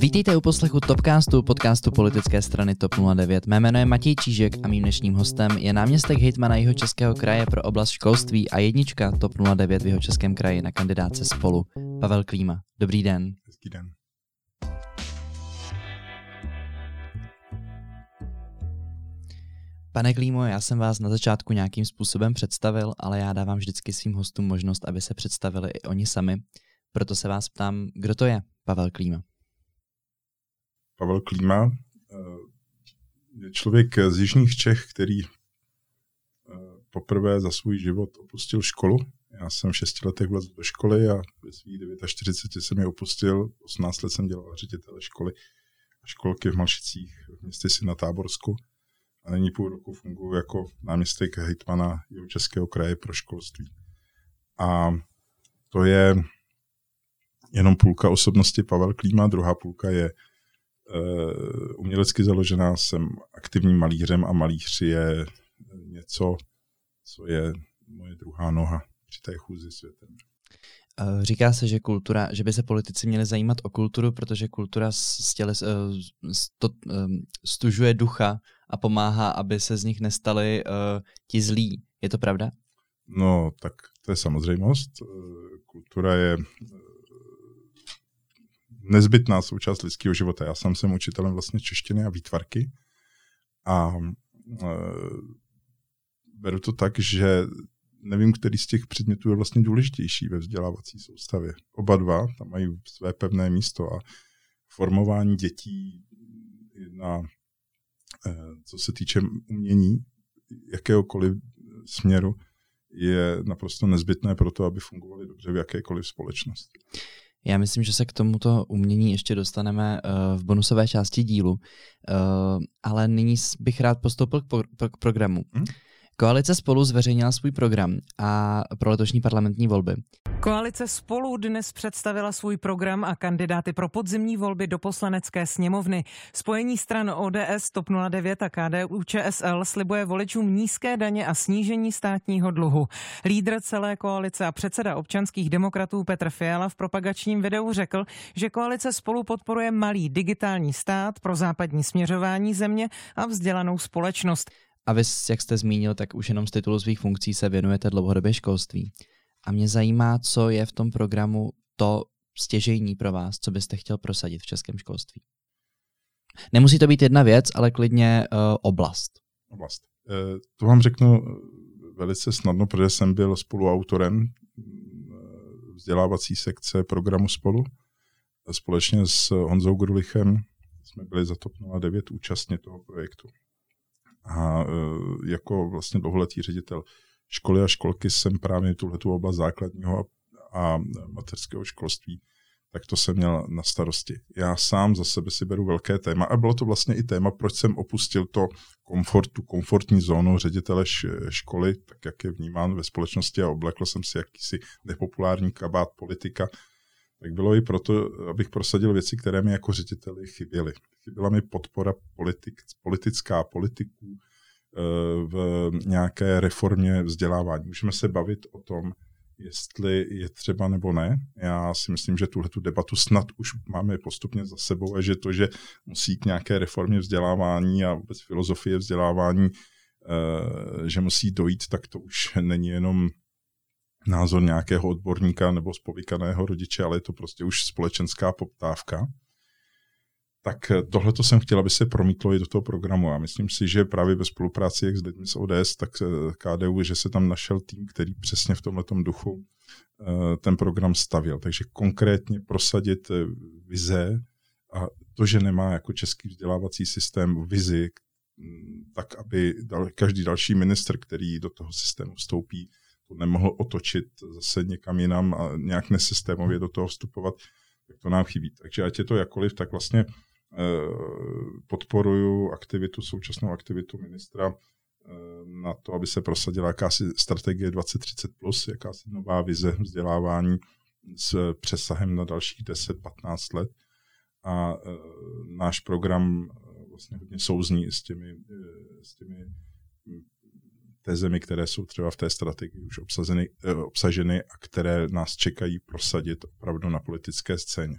Vítejte u poslechu Topcastu, podcastu politické strany TOP 09. Mé jméno je Matěj Čížek a mým dnešním hostem je náměstek hejtmana jeho českého kraje pro oblast školství a jednička TOP 09 v jeho českém kraji na kandidáce spolu, Pavel Klíma. Dobrý den. Hezký den. Pane Klímo, já jsem vás na začátku nějakým způsobem představil, ale já dávám vždycky svým hostům možnost, aby se představili i oni sami. Proto se vás ptám, kdo to je Pavel Klíma? Pavel Klíma eh, je člověk z Jižních Čech, který eh, poprvé za svůj život opustil školu. Já jsem v šesti letech vlezl do školy a ve svých 49 jsem je opustil. 18 let jsem dělal ředitele školy a školky v Malšicích v městě si na Táborsku. A nyní půl roku funguji jako náměstek hejtmana Českého kraje pro školství. A to je jenom půlka osobnosti Pavel Klíma, druhá půlka je umělecky založená, jsem aktivním malířem a malíř je něco, co je moje druhá noha při té chůzi světem. Eh, říká se, že kultura, že by se politici měli zajímat o kulturu, protože kultura stěle, uh, sto, stužuje ducha a pomáhá, aby se z nich nestali ti zlí. Je to pravda? No, tak to je samozřejmost. Kultura je nezbytná součást lidského života. Já sám jsem učitelem vlastně češtiny a výtvarky a e, beru to tak, že nevím, který z těch předmětů je vlastně důležitější ve vzdělávací soustavě. Oba dva tam mají své pevné místo a formování dětí na, e, co se týče umění, jakéhokoliv směru, je naprosto nezbytné pro to, aby fungovaly dobře v jakékoliv společnosti. Já myslím, že se k tomuto umění ještě dostaneme uh, v bonusové části dílu, uh, ale nyní bych rád postoupil k, pro- k programu. Hmm? Koalice spolu zveřejnila svůj program a pro letošní parlamentní volby. Koalice spolu dnes představila svůj program a kandidáty pro podzimní volby do poslanecké sněmovny. Spojení stran ODS, TOP 09 a KDU ČSL slibuje voličům nízké daně a snížení státního dluhu. Lídr celé koalice a předseda občanských demokratů Petr Fiala v propagačním videu řekl, že koalice spolu podporuje malý digitální stát pro západní směřování země a vzdělanou společnost. A vy, jak jste zmínil, tak už jenom z titulu svých funkcí se věnujete dlouhodobě školství. A mě zajímá, co je v tom programu to stěžejní pro vás, co byste chtěl prosadit v českém školství. Nemusí to být jedna věc, ale klidně uh, oblast. Oblast. Uh, to vám řeknu eh, velice snadno, protože jsem byl spoluautorem vzdělávací sekce programu Spolu. Společně s Honzou Grulichem jsme byli za TOP 09 účastně toho projektu. A jako vlastně dlouholetý ředitel školy a školky jsem právě tuhletu oblast základního a mateřského školství, tak to jsem měl na starosti. Já sám za sebe si beru velké téma a bylo to vlastně i téma, proč jsem opustil to komfort, tu komfortní zónu ředitele školy, tak jak je vnímán ve společnosti a oblekl jsem si jakýsi nepopulární kabát politika, tak bylo i proto, abych prosadil věci, které mi jako řediteli chyběly. Chyběla mi podpora politik, politická politiků, v nějaké reformě vzdělávání. Můžeme se bavit o tom, jestli je třeba nebo ne. Já si myslím, že tuhle tu debatu snad už máme postupně za sebou a že to, že musí k nějaké reformě vzdělávání a vůbec filozofie vzdělávání, eh, že musí dojít, tak to už není jenom názor nějakého odborníka nebo spovykaného rodiče, ale je to prostě už společenská poptávka tak eh, tohle to jsem chtěl, aby se promítlo i do toho programu. A myslím si, že právě ve spolupráci jak s lidmi z ODS, tak eh, KDU, že se tam našel tým, který přesně v tomhle duchu eh, ten program stavil. Takže konkrétně prosadit vize a to, že nemá jako český vzdělávací systém vizi, mm, tak aby každý další minister, který do toho systému vstoupí, to nemohl otočit zase někam jinam a nějak nesystémově do toho vstupovat, tak to nám chybí. Takže ať je to jakoliv, tak vlastně Eh, podporuju aktivitu, současnou aktivitu ministra eh, na to, aby se prosadila jakási strategie 2030+, plus, jakási nová vize vzdělávání s přesahem na dalších 10-15 let. A eh, náš program vlastně hodně souzní s těmi, s těmi hm, tezemi, které jsou třeba v té strategii už obsazeny, obsaženy a které nás čekají prosadit opravdu na politické scéně.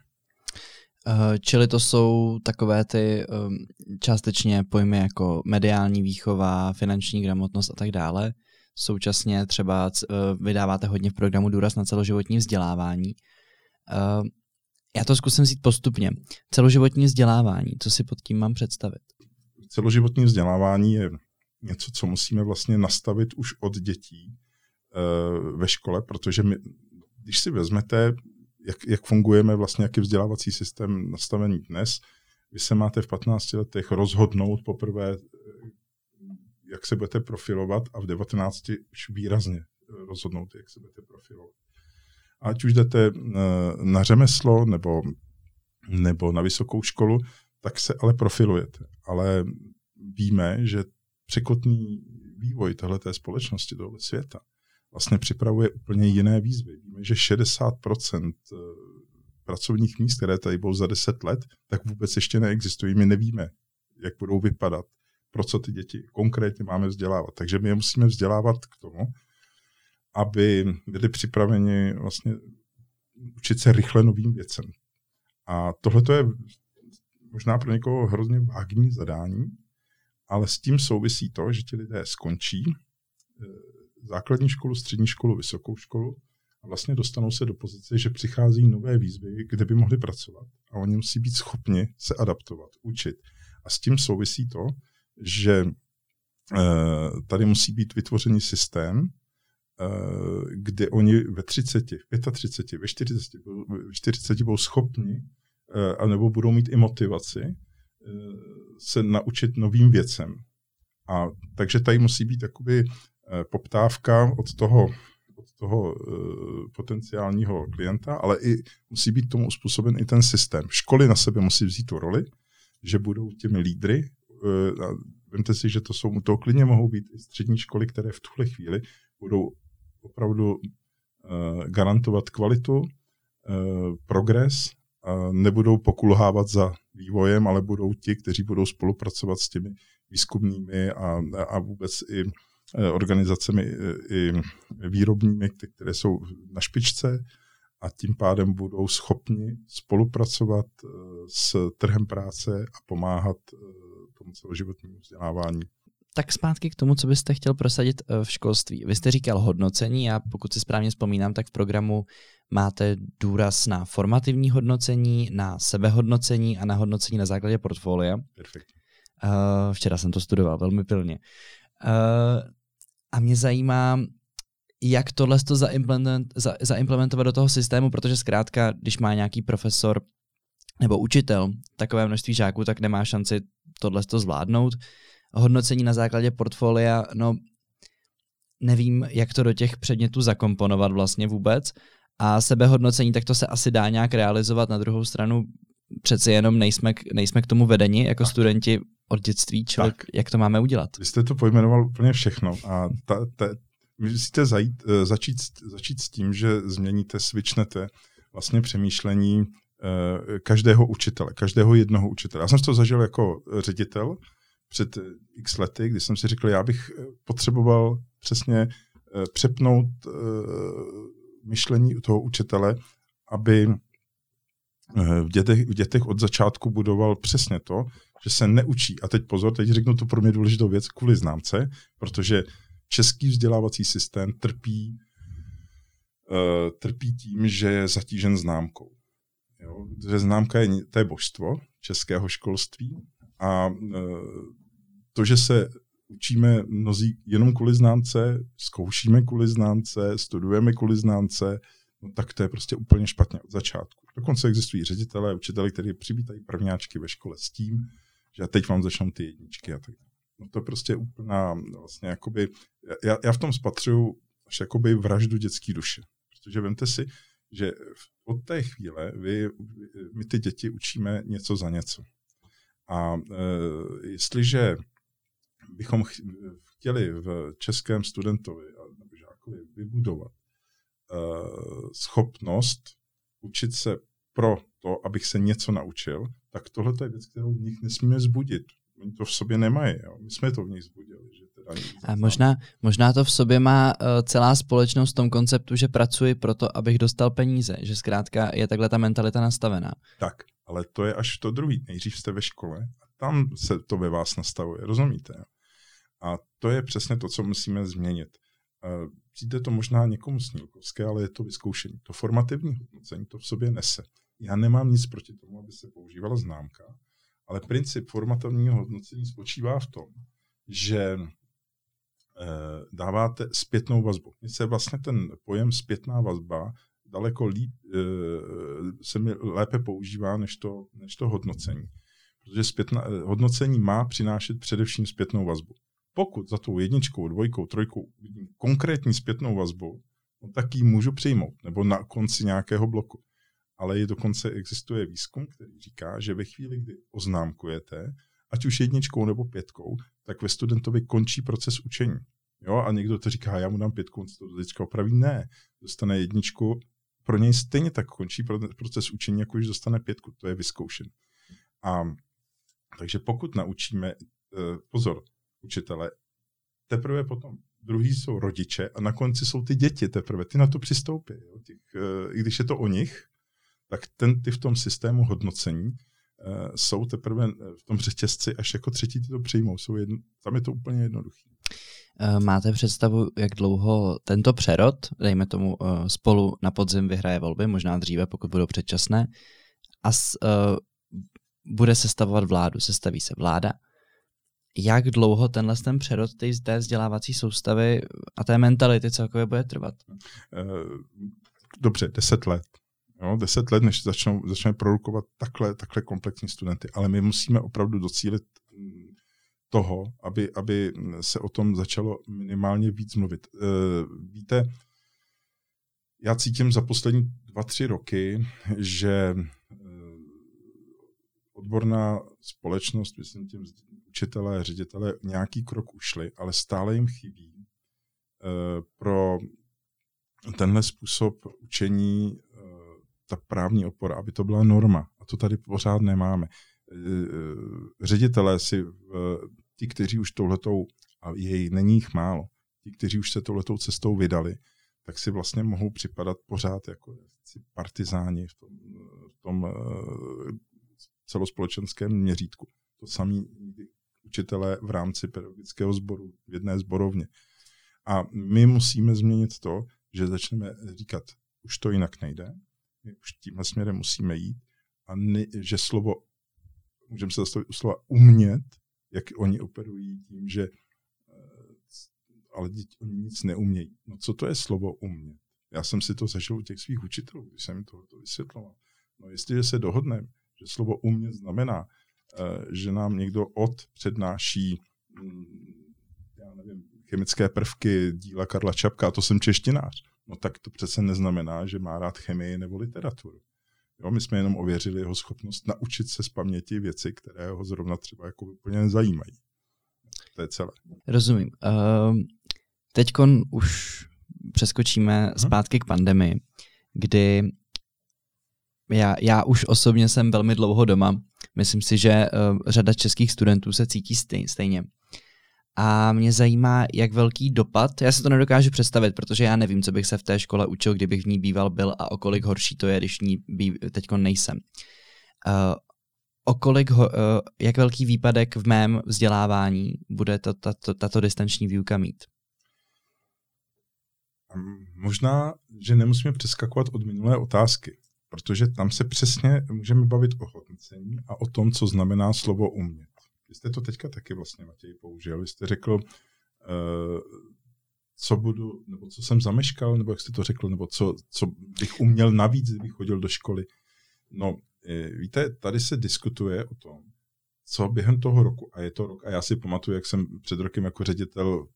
čili to jsou takové ty um, částečně pojmy jako mediální výchova, finanční gramotnost a tak dále. Současně třeba uh, vydáváte hodně v programu důraz na celoživotní vzdělávání. Já to zkusím vzít postupně. Celoživotní vzdělávání, co si pod tím mám představit? Celoživotní vzdělávání je něco, co musíme vlastně nastavit už od dětí ve škole, protože my, když si vezmete, jak, jak fungujeme vlastně, jaký vzdělávací systém nastavený dnes, vy se máte v 15 letech rozhodnout poprvé, jak se budete profilovat a v 19 už výrazně rozhodnout, jak se budete profilovat. Ať už jdete eh, na řemeslo nebo, nebo na vysokou školu, tak se ale profilujete. Ale víme, že překotný vývoj této společnosti, tohle světa, vlastně připravuje úplně jiné výzvy. Víme, že 60% eh, pracovních míst, které tady budou za 10 let, tak vůbec ještě neexistují. My nevíme, jak budou vypadat, pro co ty děti konkrétně máme vzdělávat. Takže my je musíme vzdělávat k tomu, aby byli připraveni vlastně učit se rychle novým věcem. A tohle je možná pro někoho hrozně vágní zadání, ale s tím souvisí to, že ti lidé skončí eh, základní školu, střední školu, vysokou školu a vlastně dostanou se do pozice, že přichází nové výzvy, kde by mohli pracovat. A oni musí být schopni se adaptovat, učit. A s tím souvisí to, že eh, tady musí být vytvořený systém, eh, kde oni ve 30, v 35, ve 40, ve 40 budou schopni, anebo budou mít i motivaci se naučit novým věcem. A takže tady musí být jakoby Eh, poptávka od toho, od toho uh, potenciálního klienta, ale i musí být tomu uspůsoben i ten systém. Školy na sebe musí vzít tu roli, že budou těmi lídry. A vemte si, že to jsou, to klidně mohou být i střední školy, které v tuhle chvíli budou opravdu garantovat kvalitu, progres, nebudou pokulhávat za vývojem, ale budou ti, kteří budou spolupracovat s těmi výzkumnými a, a vůbec i Eh, organizacemi eh, i výrobními, které jsou na špičce a tím pádem budou schopni spolupracovat eh, s trhem práce a pomáhat tomu celoživotnímu vzdělávání. Tak zpátky k tomu, co byste chtěl prosadit v školství. Vy jste říkal hodnocení a pokud si správně vzpomínám, tak v programu máte důraz na formativní hodnocení, na sebehodnocení a na hodnocení na základě portfolia. Perfekt. včera jsem to studoval velmi pilně. A mě zajímá, jak tohle to zaimplement, za, zaimplementovat do toho systému, protože zkrátka, když má nějaký profesor nebo učitel takové množství žáků, tak nemá šanci tohle to zvládnout. Hodnocení na základě portfolia, no nevím, jak to do těch předmětů zakomponovat vlastně vůbec. A sebehodnocení, tak to se asi dá nějak realizovat. Na druhou stranu přeci jenom nejsme, nejsme k tomu vedeni jako tak. studenti od dětství, čili tak. jak to máme udělat? Vy jste to pojmenoval úplně všechno a ta, ta, musíte zajít, eh, začít, začít s tím, že změníte, switchnete vlastně přemýšlení eh, každého učitele, každého jednoho učitele. Já jsem to zažil jako ředitel před x lety, kdy jsem si řekl, já bych potřeboval přesně přepnout myšlení toho učitele, aby v dětech, v dětech od začátku budoval přesně to, že se neučí. A teď pozor, teď řeknu tu pro mě důležitou věc kvůli známce, protože český vzdělávací systém trpí, uh, trpí tím, že je zatížen známkou. Jo? Že známka je, to je božstvo českého školství a uh, to, že se učíme mnozí jenom kvůli známce, zkoušíme kvůli známce, studujeme kvůli známce, no tak to je prostě úplně špatně od začátku. Dokonce existují ředitelé, učitelé, kteří přivítají prvňáčky ve škole s tím, že teď vám začnou ty jedničky a tak No to je prostě úplná, vlastně jakoby, já, já v tom spatřuju až jakoby vraždu dětské duše. Protože vemte si, že od té chvíle vy, my ty děti učíme něco za něco. A e, jestliže bychom chtěli v českém studentovi nebo žákovi vybudovat e, schopnost učit se pro to, abych se něco naučil, tak tohle je věc, kterou v nich nesmíme zbudit. Oni to v sobě nemají. Jo. My jsme to v nich zbudili. Že teda a možná, možná to v sobě má uh, celá společnost v tom konceptu, že pracuji pro to, abych dostal peníze. Že zkrátka je takhle ta mentalita nastavená. Tak. ale to je až to druhý. Nejdřív jste ve škole a tam se to ve vás nastavuje, rozumíte? Jo? A to je přesně to, co musíme změnit. Přijde to možná někomu snílkovské, ale je to vyzkoušení. To formativní hodnocení to v sobě nese. Já nemám nic proti tomu, aby se používala známka, ale princip formativního hodnocení spočívá v tom, že eh, dáváte zpětnou vazbu. Mně se vlastně ten pojem zpětná vazba daleko líp, eh, se mi lépe používá než to, než to hodnocení. Protože zpětná, eh, hodnocení má přinášet především zpětnou vazbu. Pokud za tou jedničkou, dvojkou, trojkou vidím konkrétní zpětnou vazbu, no tak ji můžu přijmout, nebo na konci nějakého bloku. Ale je dokonce existuje výzkum, který říká, že ve chvíli, kdy oznámkujete, ať už jedničkou nebo pětkou, tak ve studentovi končí proces učení. Jo, a někdo to říká, já mu dám pětku, on se to teďka opraví. Ne, dostane jedničku, pro něj stejně tak končí proces učení, jako když dostane pětku, to je vyzkoušen. A takže pokud naučíme, eh, pozor, učitele, teprve potom druhý jsou rodiče a na konci jsou ty děti teprve, ty na to přistoupí. Jo? Těch, eh, I když je to o nich, tak ten, ty v tom systému hodnocení uh, jsou teprve v tom řetězci, až jako třetí ty to přijmou. Jsou jedno, tam je to úplně jednoduché. Máte představu, jak dlouho tento přerod, dejme tomu spolu na podzim vyhraje volby, možná dříve, pokud budou předčasné, a s, uh, bude sestavovat vládu, sestaví se vláda. Jak dlouho tenhle ten přerod té, té vzdělávací soustavy a té mentality celkově bude trvat? Dobře, deset let. Jo, deset let, než začnou, začneme produkovat takhle, takhle komplexní studenty. Ale my musíme opravdu docílit toho, aby, aby se o tom začalo minimálně víc mluvit. E, víte, já cítím za poslední dva, tři roky, že e, odborná společnost, myslím tím učitelé, ředitelé, nějaký krok ušli, ale stále jim chybí e, pro tenhle způsob učení ta právní opora, aby to byla norma. A to tady pořád nemáme. Ředitelé si ti, kteří už touhletou, a jej není jich málo, ti, kteří už se touhletou cestou vydali, tak si vlastně mohou připadat pořád jako partizáni v tom, v tom eh, celospolečenském měřítku. To samý učitelé v rámci pedagogického sboru, v jedné zborovně. A my musíme změnit to, že začneme říkat, už to jinak nejde, my už tímhle směrem musíme jít a ne, že slovo, můžeme se zastavit u slova umět, jak oni operují tím, že eh, ale děti, oni nic neumějí. No co to je slovo umět? Já jsem si to zažil u těch svých učitelů, když jsem jim to, to vysvětloval. No jestliže se dohodneme, že slovo umět znamená, že nám někdo od přednáší um, já nevím, chemické prvky díla Karla Čapka, a to jsem češtinář, no tak to přece neznamená, že má rád chemii nebo literaturu. Jo, my jsme jenom ověřili jeho schopnost naučit se z paměti věci, které ho zrovna třeba jako úplně nezajímají. To je celé. Rozumím. Uh, teďkon už přeskočíme zpátky k pandemii, kdy já, já už osobně jsem velmi dlouho doma. Myslím si, že uh, řada českých studentů se cítí stej, stejně. A mě zajímá, jak velký dopad, já se to nedokážu představit, protože já nevím, co bych se v té škole učil, kdybych v ní býval byl a o kolik horší to je, když v ní teď nejsem. Uh, o kolik, ho, uh, jak velký výpadek v mém vzdělávání bude to, tato, tato distanční výuka mít? Možná, že nemusíme přeskakovat od minulé otázky, protože tam se přesně můžeme bavit o hodnocení a o tom, co znamená slovo umět. Vy jste to teďka taky vlastně, Matěj, použil. Vy jste řekl, uh, co budu, nebo co jsem zameškal, nebo jak jste to řekl, nebo co, co bych uměl navíc, kdybych chodil do školy. No, eh, víte, tady se diskutuje o tom, co během toho roku, a je to rok, a já si pamatuju, jak jsem před rokem jako ředitel,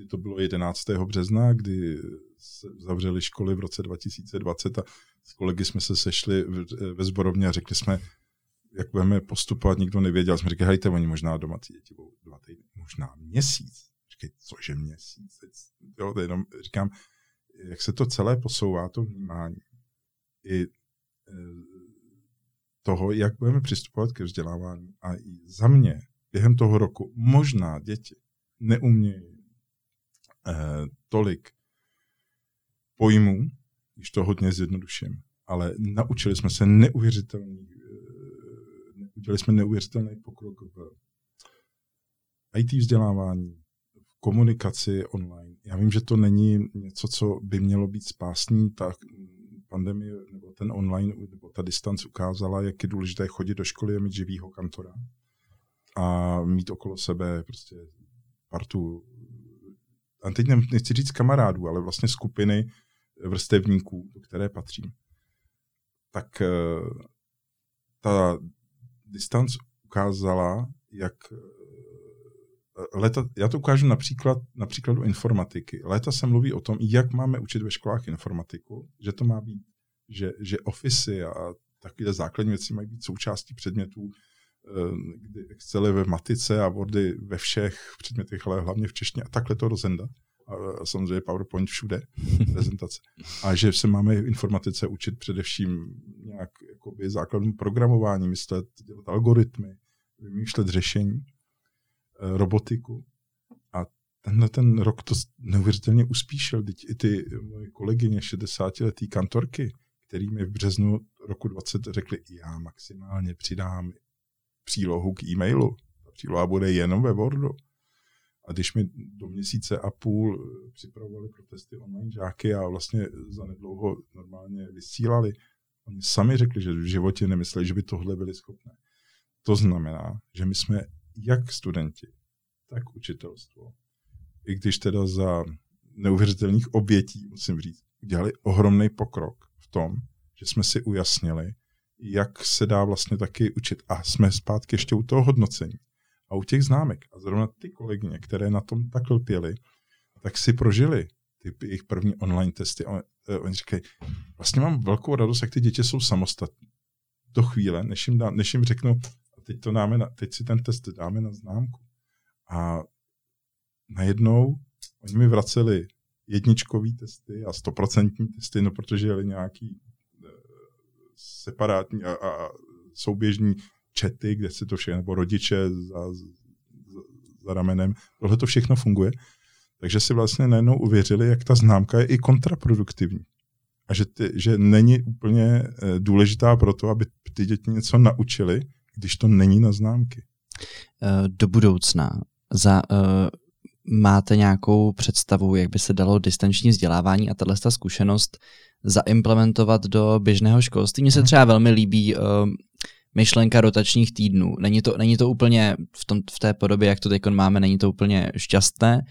někdy to bylo 11. března, kdy se zavřely školy v roce 2020 a s kolegy jsme se sešli ve zborovně a řekli jsme, jak budeme postupovat, nikdo nevěděl. Jsme říkali, hejte, oni možná doma ty děti budou dva týdny, možná měsíc. Říkej, cože měsíc? Jo, to jenom říkám, jak se to celé posouvá, to vnímání. I e, toho, jak budeme přistupovat ke vzdělávání. A i za mě, během toho roku, možná děti neumějí tolik pojmů, když to hodně zjednoduším, ale naučili jsme se neuvěřitelných udělali jsme neuvěřitelný pokrok v IT vzdělávání, v komunikaci online. Já vím, že to není něco, co by mělo být spásný, ta pandemie nebo ten online nebo ta distance ukázala, jak je důležité chodit do školy a mít živýho kantora a mít okolo sebe prostě partu, a teď nechci říct kamarádů, ale vlastně skupiny vrstevníků, do které patřím. Tak eh, ta distance ukázala, jak eh, leta, já to ukážu například, například do informatiky. Léta se mluví o tom, jak máme učit ve školách informatiku, že to má být, že, že ofisy a takové základní věci mají být součástí předmětů, kdy Excel ve matice a Wordy ve všech předmětech, ale hlavně v češtině a takhle to rozendat. A samozřejmě PowerPoint všude, prezentace. A že se máme v informatice učit především nějak jakoby základním programování, myslet, dělat algoritmy, vymýšlet řešení, eh, robotiku. A tenhle ten rok to neuvěřitelně uspíšil. Teď i ty moje kolegyně 60-letý kantorky, který mi v březnu roku 20 řekli, já maximálně přidám přílohu k e-mailu. Ta příloha bude jenom ve Wordu. A když mi do měsíce a půl připravovali pro testy online žáky a vlastně za nedlouho normálně vysílali, oni sami řekli, že v životě nemysleli, že by tohle byli schopné. To znamená, že my jsme jak studenti, tak učitelstvo, i když teda za neuvěřitelných obětí, musím říct, udělali ohromný pokrok v tom, že jsme si ujasnili, jak se dá vlastně taky učit. A jsme zpátky ještě u toho hodnocení. A u těch známek, a zrovna ty kolegyně, které na tom tak lpěly, tak si prožili ty jejich první online testy. A eh, oni říkají, vlastně mám velkou radost, jak ty děti jsou samostatní. Do chvíle, než jim, dá, než jim řeknu, a teď, to dáme na, teď si ten test dáme na známku. A najednou oni mi vraceli jedničkový testy a stoprocentní testy, no protože jeli nějaký separátní a, a souběžní čety, kde si to všechno, nebo rodiče za, za, za ramenem, tohle to všechno funguje. Takže si vlastně najednou uvěřili, jak ta známka je i kontraproduktivní. A že, ty, že není úplně eh, důležitá pro to, aby ty děti něco naučili, když to není na známky. Eh, do budoucna za, uh, máte nějakou představu, jak by se dalo distanční vzdělávání a tahle zkušenost zaimplementovat do běžného školství? Mně se mhm. třeba velmi líbí uh, myšlenka rotačních týdnů. Není to, není to úplně v, tom, v té podobě, jak to teď máme, není to úplně šťastné.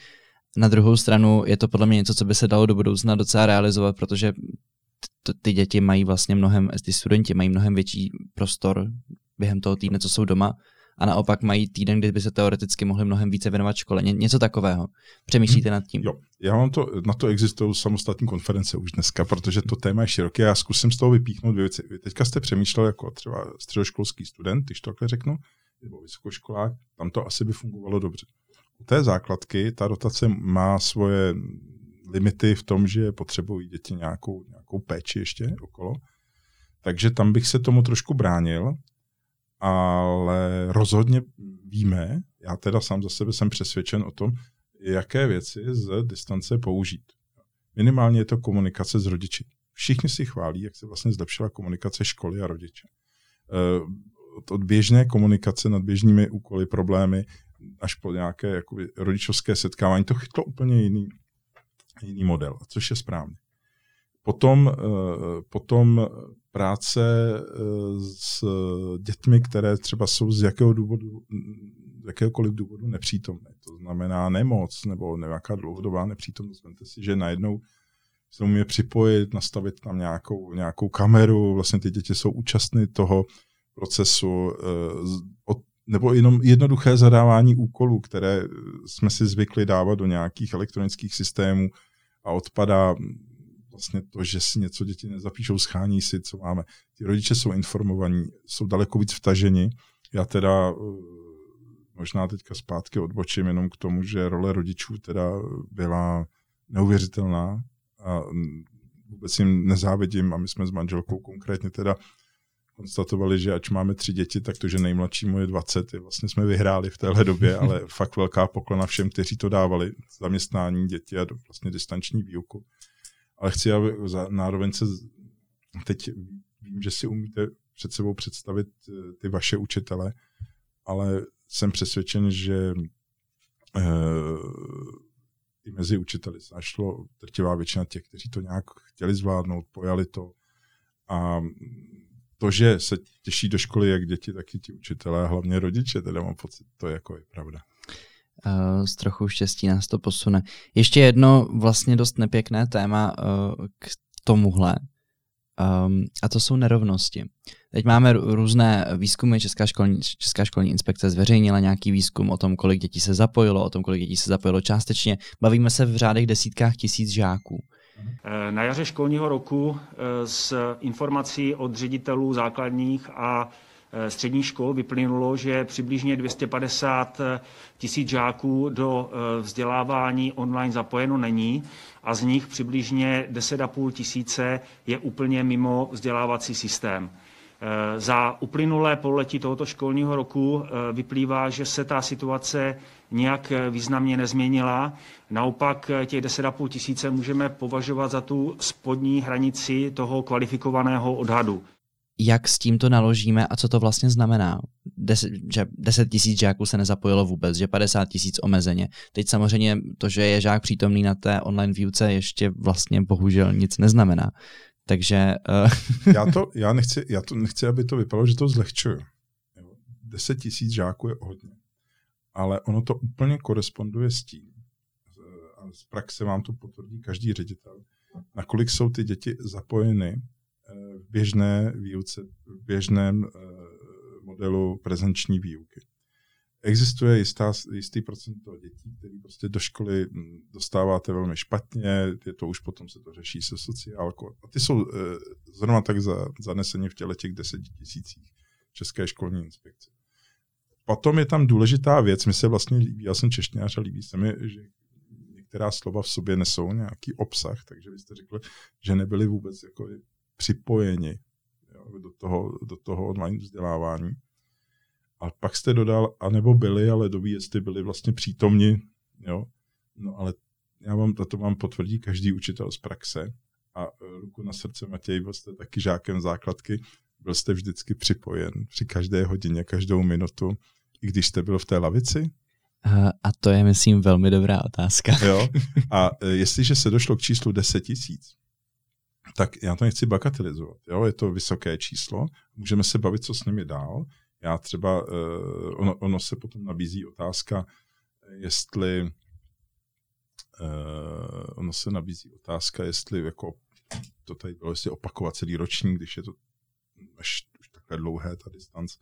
Na druhou stranu je to podle mě něco, co by se dalo do budoucna docela realizovat, protože ty děti mají vlastně mnohem, ty studenti mají mnohem větší prostor během toho týdne, co jsou doma a naopak mají týden, kdy by se teoreticky mohli mnohem více věnovat škole. Ně, něco takového. Přemýšlíte hmm. nad tím? Jo, já mám to, na to existují samostatní konference už dneska, protože to téma je široké. Já zkusím z toho vypíchnout dvě věci. Vy teďka jste přemýšlel jako třeba středoškolský student, když to takhle řeknu, nebo vysokoškolák, tam to asi by fungovalo dobře. U té základky ta rotace má svoje limity v tom, že potřebují děti nějakou, nějakou péči ještě okolo. Takže tam bych se tomu trošku bránil ale rozhodně víme, já teda sám za sebe jsem přesvědčen o tom, jaké věci z distance použít. Minimálně je to komunikace s rodiči. Všichni si chválí, jak se vlastně zlepšila komunikace školy a rodiče. Eh, od běžné komunikace nad běžnými úkoly, problémy, až po nějaké jakoby, rodičovské setkávání, to chytlo úplně jiný, jiný model, což je správně. Potom, eh, potom práce eh, s dětmi, které třeba jsou z jakého důvodu, z jakéhokoliv důvodu nepřítomné. To znamená nemoc nebo nějaká dlouhodobá nepřítomnost. Vemte si, že najednou se umíme připojit, nastavit tam nějakou, nějakou kameru, vlastně ty děti jsou účastny toho procesu, eh, nebo jenom jednoduché zadávání úkolů, které jsme si zvykli dávat do nějakých elektronických systémů a odpadá vlastně to, že si něco děti nezapíšou, schání si, co máme. Ty rodiče jsou informovaní, jsou daleko víc vtaženi. Já teda eh, možná teďka zpátky odbočím jenom k tomu, že role rodičů teda byla neuvěřitelná a vůbec jim nezávidím a my jsme s manželkou konkrétně teda konstatovali, že ač máme tři děti, tak to, že nejmladšímu je 20, je vlastně jsme vyhráli v téhle době, ale fakt velká poklona všem, kteří to dávali, zaměstnání děti a vlastně distanční výuku ale chci, aby zároveň se teď vím, že si umíte před sebou představit ty vaše učitele, ale jsem přesvědčen, že i mezi učiteli se našlo drtivá většina těch, kteří to nějak chtěli zvládnout, pojali to. A to, že se těší do školy jak děti, tak i ti učitelé, hlavně rodiče, teda mám pocit, to je jako je pravda. Uh, s trochu štěstí nás to posune. Ještě jedno vlastně dost nepěkné téma uh, k tomuhle. Um, a to jsou nerovnosti. Teď máme různé výzkumy, Česká školní, Česká školní inspekce zveřejnila nějaký výzkum o tom, kolik dětí se zapojilo, o tom, kolik dětí se zapojilo částečně. Bavíme se v řádech desítkách tisíc žáků. Eh, na jaře školního roku z eh, informací od ředitelů základních a eh, středních škol vyplynulo, že přibližně 250 tisíc žáků do vzdělávání online zapojeno není a z nich přibližně 10,5 tisíce je úplně mimo vzdělávací systém. Za uplynulé pololetí tohoto školního roku vyplývá, že se ta situace nějak významně nezměnila. Naopak těch 10,5 tisíce můžeme považovat za tu spodní hranici toho kvalifikovaného odhadu. Jak s tímto naložíme a co to vlastně znamená? Deset, že 10 tisíc žáků se nezapojilo vůbec, že 50 tisíc omezeně. Teď samozřejmě to, že je žák přítomný na té online výuce, ještě vlastně bohužel nic neznamená. Takže... Uh... já, to, já, nechci, já to nechci, aby to vypadalo, že to zlehčuju. 10 tisíc žáků je hodně ale ono to úplně koresponduje s tím, a z praxe vám to potvrdí každý ředitel, nakolik jsou ty děti zapojeny v běžné výuce, v běžném eh, modelu prezenční výuky. Existuje jistá, jistý procento dětí, které prostě do školy hm, dostáváte velmi špatně, je to už potom se to řeší se sociálkou. A ty jsou eh, zrovna tak za, zaneseni v těle těch deseti tisících České školní inspekce. Potom je tam důležitá věc, mi se vlastně líbí, já jsem češtňář a líbí se mi, že některá slova v sobě nesou nějaký obsah, takže vy jste řekli, že nebyli vůbec jako připojeni jo, do, toho, do toho online vzdělávání. A pak jste dodal, anebo byli, ale doví, jestli byli vlastně přítomni. Jo. No ale já vám, to vám potvrdí každý učitel z praxe. A e, ruku na srdce, Matěj, byl jste taky žákem základky, byl jste vždycky připojen při každé hodině, každou minutu i když jste byl v té lavici? A to je, myslím, velmi dobrá otázka. Jo? A e, jestliže se došlo k číslu 10 tisíc, tak já to nechci bagatelizovat. Jo? Je to vysoké číslo, můžeme se bavit, co s nimi dál. Já třeba, e, ono, ono se potom nabízí otázka, jestli e, ono se nabízí otázka, jestli jako to tady bylo, jestli opakovat celý ročník, když je to až už takhle dlouhé ta distance,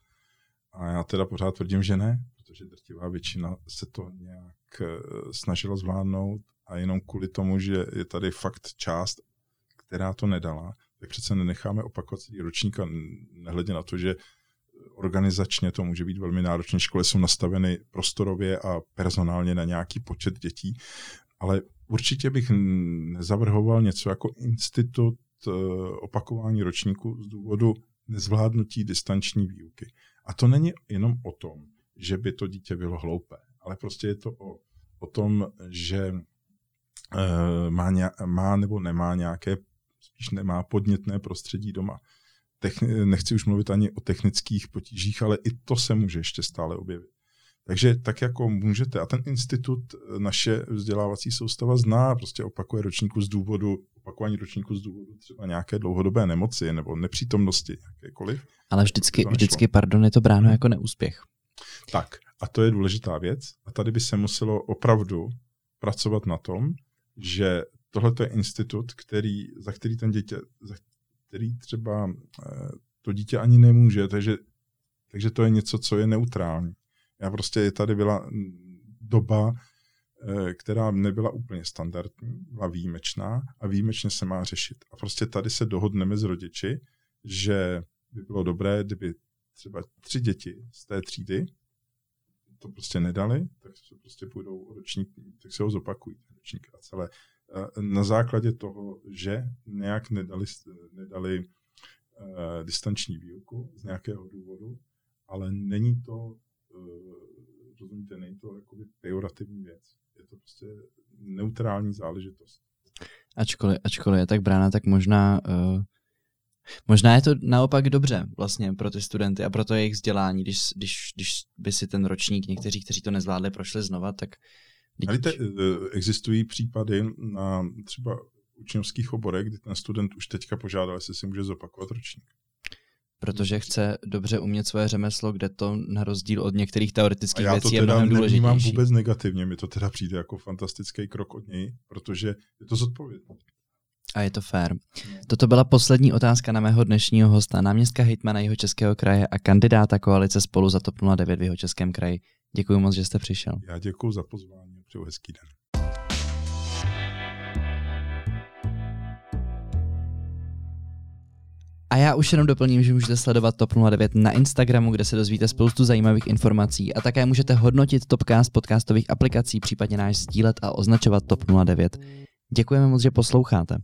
a já teda pořád tvrdím, že ne, protože drtivá většina se to nějak eh, snažila zvládnout a jenom kvůli tomu, že je tady fakt část, která to nedala, tak přece nenecháme opakovat celý ročník a nehledě na to, že organizačně to může být velmi náročné. Školy jsou nastaveny prostorově a personálně na nějaký počet dětí, ale určitě bych nezavrhoval něco jako institut eh, opakování ročníku z důvodu nezvládnutí distanční výuky. A to není jenom o tom, že by to dítě bylo hloupé, ale prostě je to o, o tom, že e, má, má nebo nemá nějaké, spíš nemá podnětné prostředí doma. Techni, nechci už mluvit ani o technických potížích, ale i to se může ještě stále objevit. Takže tak jako můžete, a ten institut naše vzdělávací soustava zná, prostě opakuje ročníku z důvodu, opakování ročníku z důvodu třeba nějaké dlouhodobé nemoci nebo nepřítomnosti jakékoliv. Ale vždycky, vždycky, pardon, je to bráno jako neúspěch. Tak, a to je důležitá věc. A tady by se muselo opravdu pracovat na tom, že tohle je institut, který, za který ten dítě, za který třeba eh, to dítě ani nemůže, takže, takže to je něco, co je neutrální. Já prostě tady byla doba, eh, která nebyla úplně standardní, byla výjimečná a výjimečně se má řešit. A prostě tady se dohodneme s rodiči, že by bylo dobré, kdyby třeba tři děti z té třídy to prostě nedali, tak se prostě půjdou ročník, tak se ho zopakují ročník a celé. Na základě toho, že nějak nedali, nedali uh, distanční výuku z nějakého důvodu, ale není to Eh, rozumíte, není to jakoby pejorativní věc. Je to prostě neutrální záležitost. Ačkoliv, ačkoliv je tak brána, tak možná uh, Možná je to naopak dobře vlastně pro ty studenty a pro to jejich vzdělání, když, když, když by si ten ročník, někteří, kteří to nezvládli, prošli znova, tak... Víte, existují případy na třeba učňovských oborech, kdy ten student už teďka požádal, jestli si může zopakovat ročník. Protože chce dobře umět svoje řemeslo, kde to na rozdíl od některých teoretických já věcí je mnohem důležitější. mám vůbec negativně, mi to teda přijde jako fantastický krok od něj, protože je to zodpovědné. A je to fér. Toto byla poslední otázka na mého dnešního hosta, náměstka hejtmana jeho českého kraje a kandidáta koalice spolu za TOP 09 v jeho českém kraji. Děkuji moc, že jste přišel. Já děkuji za pozvání přeju hezký den. A já už jenom doplním, že můžete sledovat TOP 09 na Instagramu, kde se dozvíte spoustu zajímavých informací a také můžete hodnotit Topcast podcastových aplikací, případně náš sdílet a označovat TOP 09. Děkujeme moc, že posloucháte.